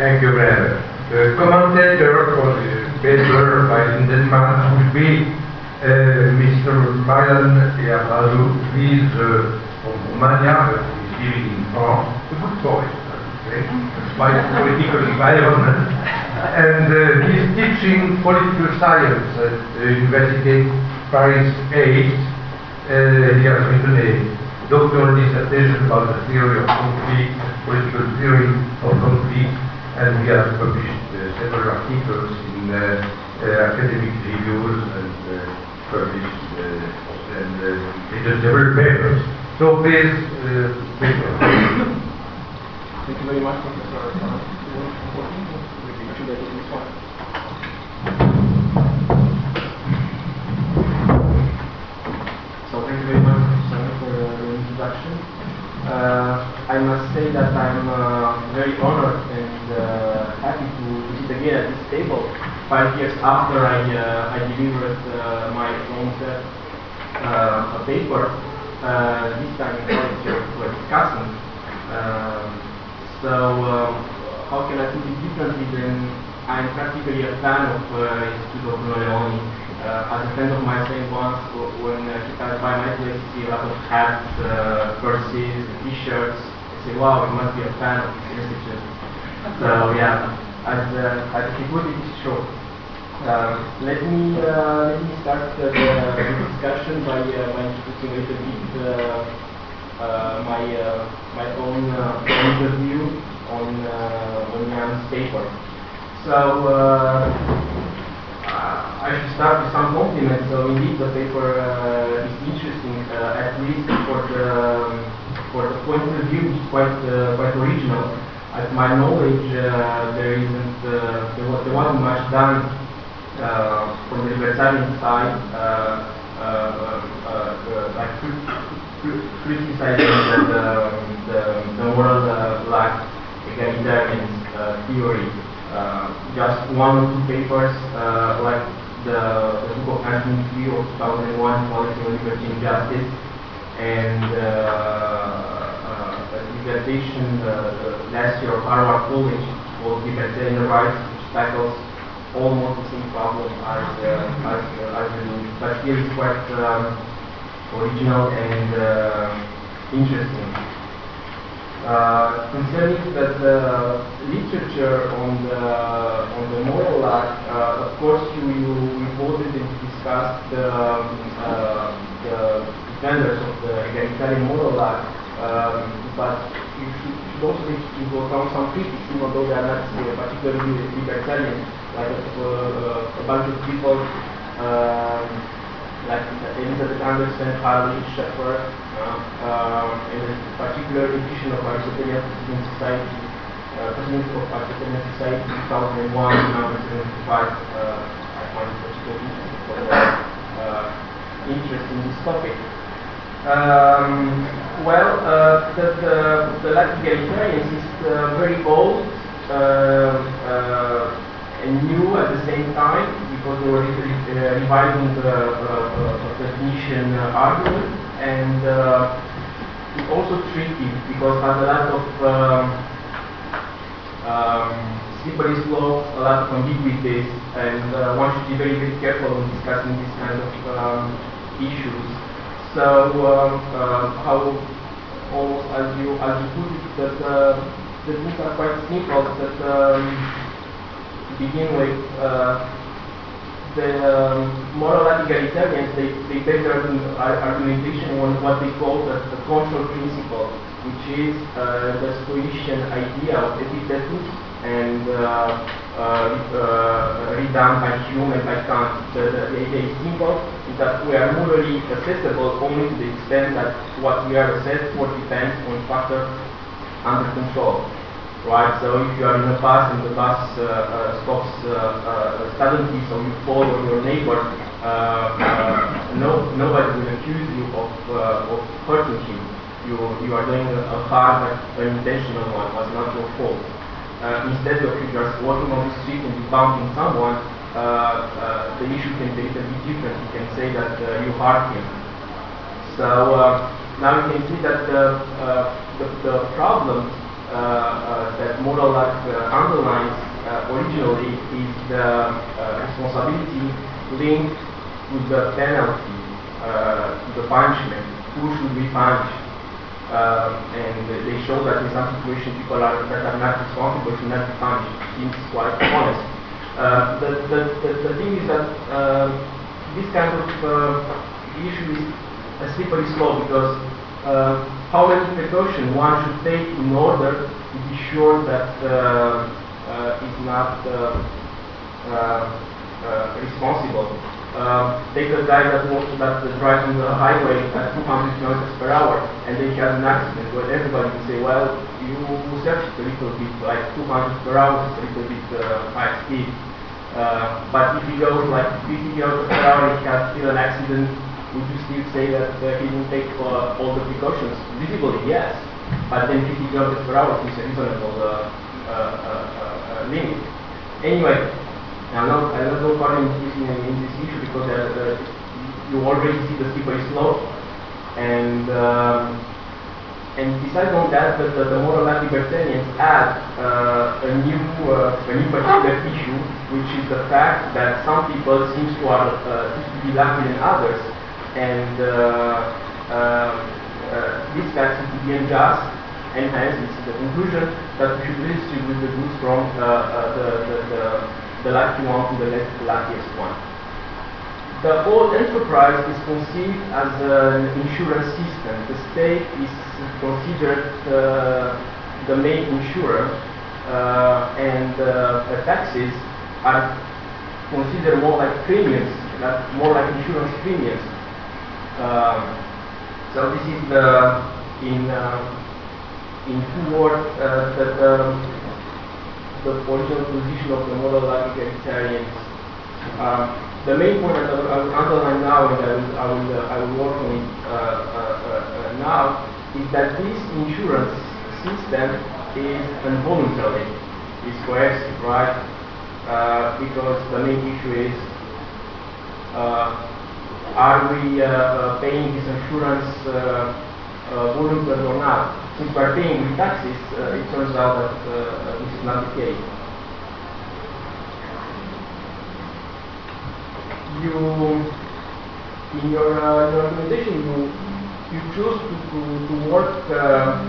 Thank you, Brad. The commentator for the paper by Lindenman will be uh, Mr. Marian Eabrasu. He's uh, from Romania, but he's living in France. A good choice, I would say, despite the political environment. And uh, he's teaching political science at the University Paris 8. Uh, he has written a doctoral dissertation about the theory of conflict, political theory of conflict, and he has published uh, several articles in uh, uh, academic reviews and uh, published uh, and uh, written several papers. So please, uh. Thank you very much, Professor. Should I take this one? So thank you very much, Professor, for uh, the introduction. Uh, I must say that I'm uh, very honored and uh, happy to, to sit again at this table five years after I, uh, I delivered uh, my own uh, paper, uh, this time in college of uh, discussing. Um, so um, how can I put it differently than I'm practically a fan of uh, Instituto Bruno Leoni. As a friend of mine said once, when uh, he passed by my place, see a lot of hats, uh, purses, t-shirts. I say, wow, you must be a fan of this institute. So yeah, as, uh, as it, it's true. Uh, let me uh, let me start the, the discussion by uh, by introducing a little bit uh, uh, my uh, my own uh, point of view on uh, on Jan's paper. So I should start with some compliments. So indeed, the paper is interesting, at least for the um, for the point of view, is quite quite original. At my knowledge, uh, there isn't uh, there, was, there wasn't much done uh, from the libertarian side, uh, uh, uh, like cri- cri- criticizing the, the, the, moral black egalitarian theory. Just one or two papers, like the, the book of Anthony Q of 2001, Policy on Liberty and Justice, and uh, uh, uh, last year of Harvard College called Libertarian Rights, which tackles almost the same problem as uh, as uh, as new, but here quite um, original and uh, interesting. Uh, concerning the, the literature on the on the moral act, uh, of course you you reported and discussed the, um, the defenders of the egalitarian moral act, um, but you should, also take into account some critics, even though they are not uh, particularly libertarian like uh, a bunch of people um, like Elizabeth Anderson, Harley Shepard, uh, um, in a particular edition of Aristotelian Society, uh, President of Aristotelian Society 2001, number 75. Uh, I found it particularly interesting for the uh, interest in this topic. Um, well, uh, the, the, the Latin is uh, very old. Um, uh, and new at the same time because they were uh, reviving the uh, uh, definition uh, argument and uh, it's also tricky because has a lot of um, um, slippery slopes, a lot of ambiguities, and uh, one should be very, very careful when discussing these kind of um, issues. So, um, uh, how almost as you as you put it, that uh, the things are quite simple. That um, begin with, uh, the um, moral egalitarians, they, they base their argumentation on what they call the, the control principle, which is uh, the Stoician idea of Epictetus and uh, uh, uh, redone by Hume and by Kant. The, the, idea is simple, is that we are morally accessible only to the extent that what we are assessed for depends on factors under control right? So if you are in a bus and the bus uh, uh, stops uh, uh, suddenly, so you fall on your neighbor, uh, uh, no, nobody will accuse you of, of hurting him. You, you are doing a, a harm, an intentional one, was not your fault. Uh, instead of just walking on the street and bumping someone, uh, uh, the issue can be a little bit different. You can say that uh, you harmed him. So now you can see that the, the, the problem that moral luck underlines originally is the responsibility linked with the penalty, the punishment. Who should be punished? Um, and they show that in some situations people are, that are not responsible should not be punished. Seems quite honest. Uh, the, the, the, the, thing is that uh, this kind of uh, issue is a slippery slope because uh, how many precautions one should take in order to be sure that uh, uh, is not responsible. Take a guy that, walks, that drives on the highway at 200 kilometers per hour and then he has an accident where everybody will say, well, you searched a little bit, like 200 per hour is a little bit high speed. Uh, but if he goes like 50 kilometers per hour, and he has still an accident, would you still say that uh, he didn't take uh, all the precautions? Visibly, yes. But then 50 kilometers per hour is a reasonable uh, uh, uh, limit. Anyway, I'm not, I'm not going further in, in, this issue because you already see the slippery slope. And um, and besides all that, the, the, the moral libertarians add uh, a new uh, a new particular issue, which is the fact that some people seem to, are, uh, to be luckier than others, and uh, uh, uh, this fact seems to be unjust, and hence this is the conclusion that we should redistribute the goods from the, the, the lucky one to the luckiest one. The whole enterprise is conceived as an insurance system. The state is considered uh, the main insurer, uh, and uh, taxes are considered more like premiums, more like insurance premiums. Um, so this is the in uh, in two words uh, that um, the original position of the model egalitarians. Um, the main point that I will underline now and I will, I will, uh, I will work on it uh, uh, now is that this insurance system is involuntary. It's coercive, right? because the main issue is are we paying this insurance voluntarily or not? Paying with taxes, it turns out that this is not the case. you in your, uh, your organization you you choose to, to, to work uh,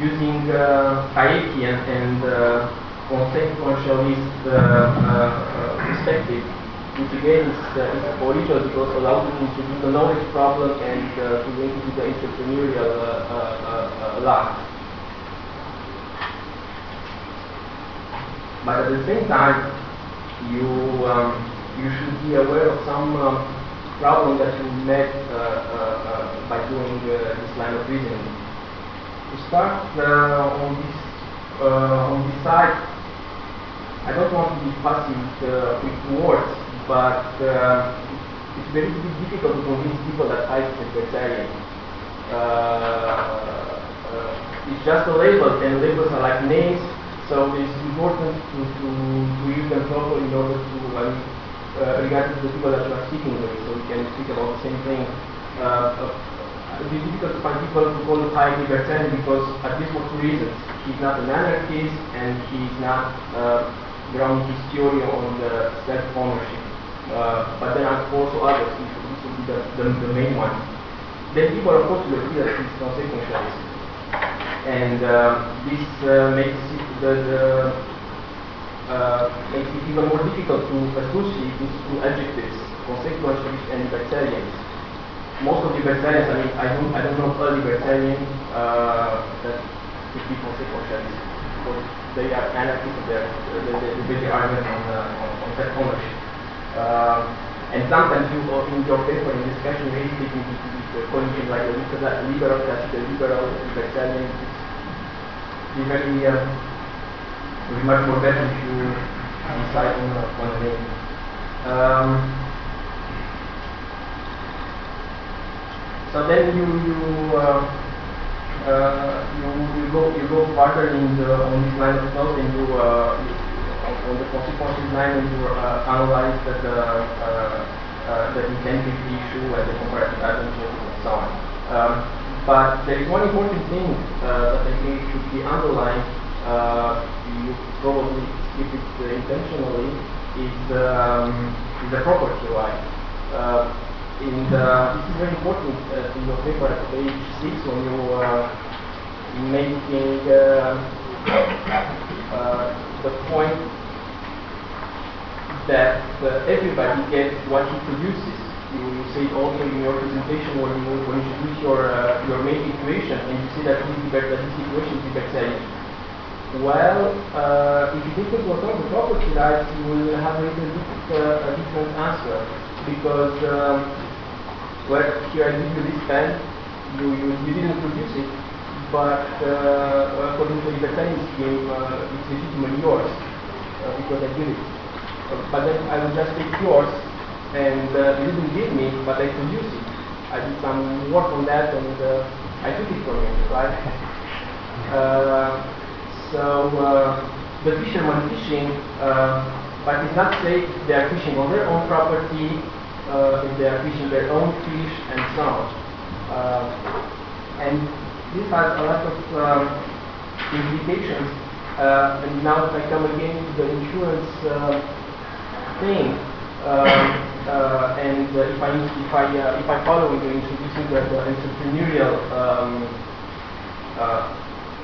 using uh, and, and uh, consequentialist uh, uh, perspective, which again is, uh, is original because it allows you to do the knowledge problem and uh, to link to the entrepreneurial uh, life. But at the same time, you um, you should be aware of some um, problem that you met uh, uh, uh, by doing this line of reasoning. To start on this on this side, I don't want to be with, with words, but it's very difficult to convince people that I is vegetarian. it's just a label, and labels are like names, so it's important to, to, to use them properly in order to um, uh, regarding the people that you are speaking with, so we can speak about the same thing. Uh, uh, it is difficult to find people call Hayek libertarian because at least for two reasons. He's not an anarchist and he's not uh, grounding his theory on the self-ownership. Uh, but then also others, this would be the, the, the, main one. Then people of course will agree that he's consequentialist. And uh, this uh, makes it the, the uh, makes it even more difficult to associate these two adjectives, consequentialist and libertarian. Most of the libertarians, I mean, I don't, I don't know a libertarian uh, that could be consequentialist, because they are anarchists, they, they, they base their argument on, uh, on, on self ownership. Um, and sometimes you, uh, in your paper, in discussion, you hesitate to him like a liberal, classical liberal, libertarian. Very uh, would be much more better if you decide on, on a name. Um, so then you you uh, uh, you, you go you go further in the on this line of thought and you, uh, you on the consequences line and you uh, analyze the the, uh, uh, the incentive issue and the comparative advantages and so on. Um, but there is one important thing that I think should be underlined uh, you probably skip it uh, intentionally, is, um, is the property right. Uh, in the, this is very important uh, in your paper at page 6 when you are making uh, uh, the point that uh, everybody gets what he produces. You, you say it also in your presentation when you when you introduce your uh, your main equation and you say that this, that this equation is Libertarian. Well, uh, if you take into account the property rights, you will have a bit uh, a different answer because um, well, here I give you this pen, you, you, you didn't produce it, but uh, according to the libertarian scheme, uh, it's legitimately yours uh, because I give it. Uh, but then I will just take yours, and uh, you didn't give me, but I produced it. I did some work on that, and uh, I took it from you, right? so the fisherman fishing, but it's not safe. They are fishing on their own property, if they are fishing their own fish, and so on. and this has a lot of um, implications. Uh, and now if I come again to the insurance uh, thing, um, uh, and if I if I if I follow you introducing the, the entrepreneurial um,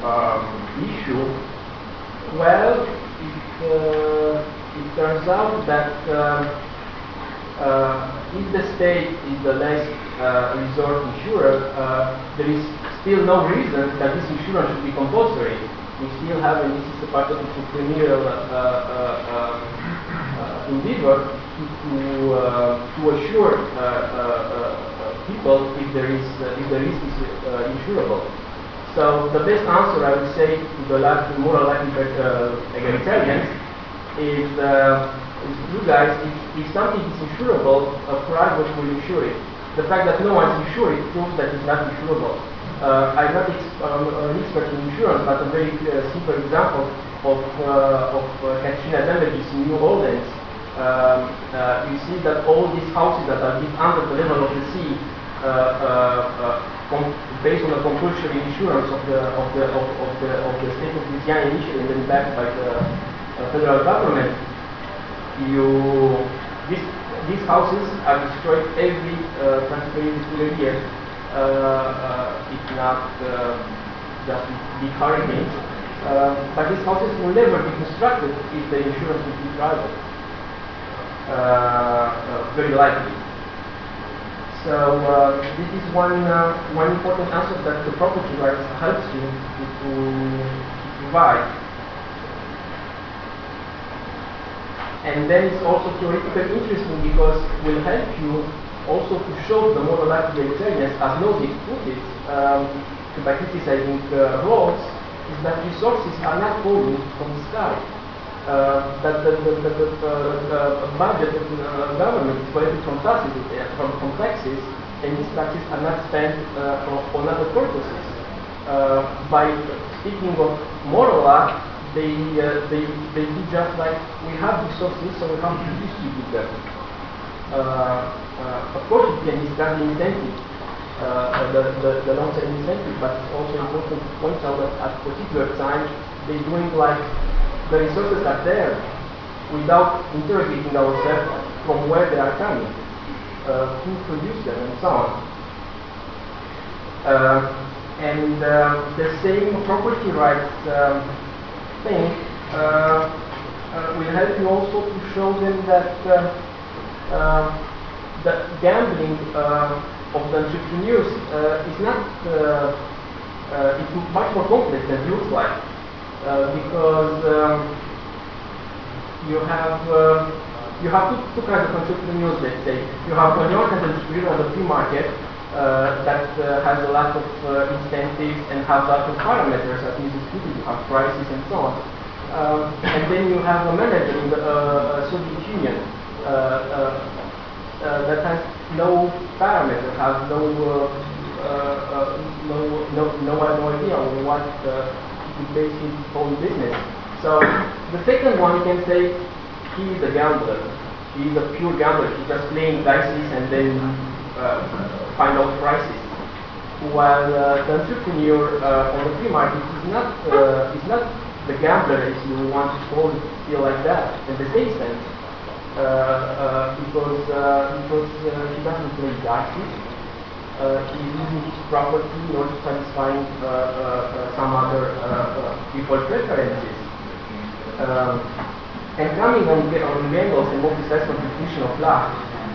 um issue, well, it, it turns out that um, uh, if the state is the last uh, resort insurer, uh, there is still no reason that this insurance should be compulsory. We still have, and this is a part of the entrepreneurial endeavor, to, to, to assure people if there is if the risk is insurable. So the best answer I would say to the last moral uh, egalitarians uh, is you guys, if, if something is insurable, a private will insure it. The fact that no one is insured it proves that it's not insurable. Uh, I'm not ex um, an expert in insurance, but a very uh, simple example of, uh, of Katrina damages in New Orleans. Um, you see that all these houses that are built under the level of the sea based on the compulsory insurance of the of the of, of the of the state of Louisiana initially and then backed by the uh, federal government, you this, these houses are destroyed every uh, 20 year, uh, uh, if not uh, just big. Uh, but these houses will never be constructed if the insurance will be private. very likely. So uh, this is one uh, one important answer that the property rights helps you to, to provide. And then it's also theoretically interesting because it will help you also to show the moral egalitarians, as Nozick put it, um, by criticizing uh, Rawls, is that resources are not falling from the sky. Uh, that the, the, the, the budget of the government is collected from taxes, uh, from, and these taxes are not spent uh, on, other purposes. by speaking of moral luck, they, they, they do just like we have resources, so we have to distribute them. of course, it can discuss the incentive, uh, the, the, the long-term incentive, but it's also important to point out that at particular time, they're doing like the resources are there without interrogating ourselves from where they are coming, uh, who produced them, and so on. Uh, and uh, the same property rights um, thing uh, uh, will help you also to show them that uh, the gambling of the entrepreneurs is not, it's much more complex than looks like. Uh, because um, you have uh, you have two, two kinds of entrepreneurs, let's say. You have an entrepreneur on the free market uh, that uh, has a lot of uh, incentives and has a lot of parameters that needs to You have prices and so on. Um, and then you have a manager in the uh, Soviet Union that has no parameter, has no no, no, no, no idea on what to base his own business. So the second one, you can say, he is a gambler. He is a pure gambler. He's just playing dice and then uh, find out prices. While uh, the entrepreneur uh, on the free market is not uh, is not the gambler, if you want to call it still like that, in the same sense, uh, uh, because uh, because he doesn't play dice. He's using his property in order to satisfy some other uh, uh, people preferences. Um, and coming on, on Mendel's and precise contribution of luck,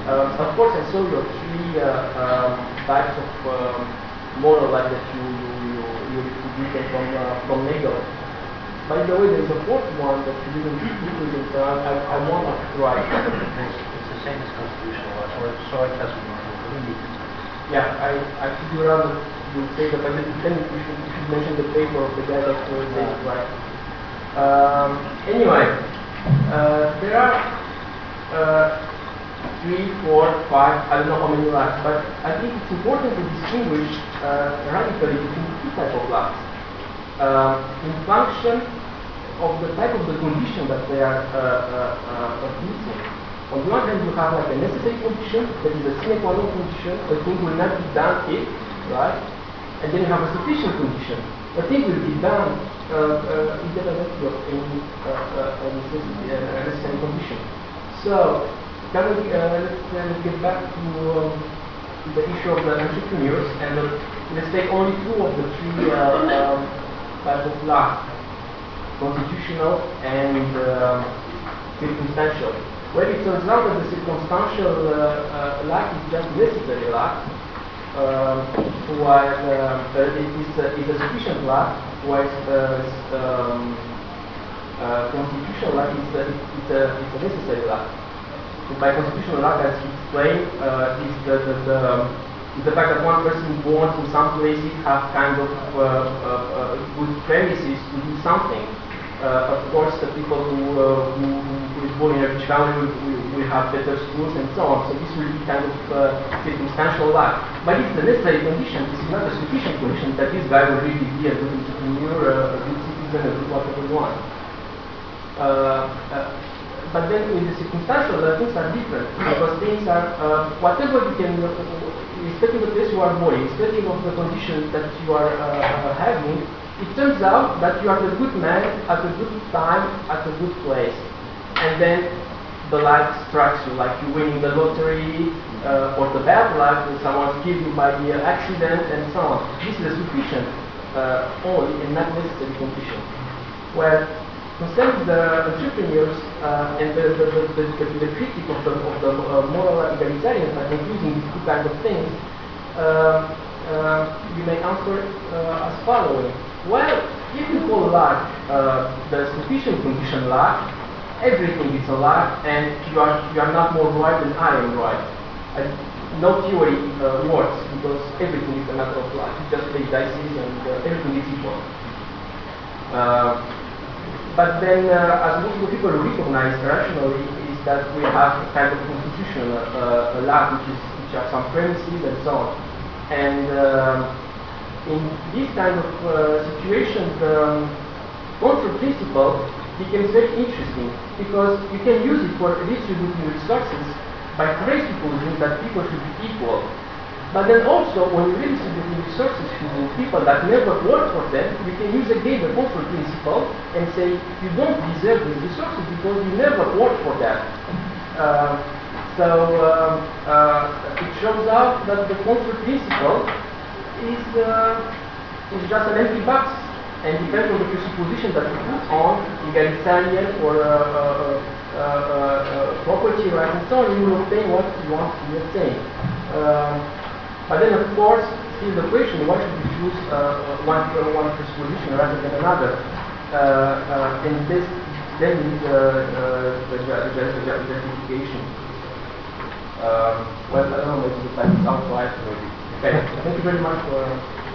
uh, of course I saw your three uh, um, types of um, moral luck that you you you, you get from uh, from Nagel. By the way, there's a fourth one that you didn't include. So I, I, I want to try. It's the same as constitutional law, or so it has been Yeah, I, I figure out that you say that, but then you should, you should mention the paper of the guy that was it right. Um, anyway, uh, there are uh, three, four, five, I don't know how many locks, but I think it's important to distinguish uh, radically between two types of locks. Uh, in function of the type of the condition that they are uh, uh, producing. On the one hand, you have like a necessary condition, that is a sine qua non condition, a thing will not be done if, right? And then you have a sufficient condition. A thing will be done uh, uh, independently of any uh, uh, uh, necessary condition. So, can we, uh, let's, uh, get back to um, the issue of the entrepreneurs, and uh, let's take only two of the three uh, um, types of law, constitutional and um, circumstantial. Well, it turns out that the circumstantial uh, uh, law is just necessary law, um, while um, uh, it is, a, is a sufficient law, while uh, um, uh, constitutional law is a, it's, a, necessary law. So by constitutional law, as he explained, uh, is the, the, the, um, the fact that one person born in some places have kind of uh, uh, uh, good premises to do something. Uh, of course, the people who, who, who is born in a rich family will, will, have better schools and so on. So this will be kind of circumstantial law. But it's a necessary condition. This is not a sufficient condition that this guy will really be a good entrepreneur, a good citizen, a good whatever uh, but then in the circumstantial, uh, things are different because things are uh, whatever you can, uh, irrespective the place you are born, irrespective of the conditions that you are uh, having, it turns out that you are the good man at a good time at a good place, and then the life strikes you, like you winning the lottery uh, or the bad life that someone kills you by the accident and so on. This is a sufficient uh, only and not necessary condition. Well, concerning the entrepreneurs uh, and the, the, the, the, critic of the, of the uh, moral egalitarians by confusing these two kinds of things, uh, uh, you may answer uh, as following. Well, if you call luck uh, the sufficient condition luck, everything is a luck, and you are, you are not more right than I am right. And no theory works because everything is a matter of luck. You just play dice and everything is equal. But then, uh, as most people recognize rationally, is that we have a kind of constitutional uh, law, which is which some premises and so on. And um, in this kind of uh, situation, the um, control principle becomes very interesting because you can use it for redistributing resources by presupposing that people should be equal. But then also, when you redistribute resources to people that never work for them, you can use again the control principle and say you don't deserve these resources because you never worked for them. Uh, so um, uh, it shows out that the control principle is, uh, is just an empty box and depends on the presupposition that you put on egalitarian or uh, uh, property rights and so on, you will obtain what you want to obtain. But then, of course, still the question: Why should we choose uh, one one presupposition rather than another? Uh, uh, and this then is uh, the, ju- justification. Um, well, I don't know, maybe the time is out, so I have to thank you very much for.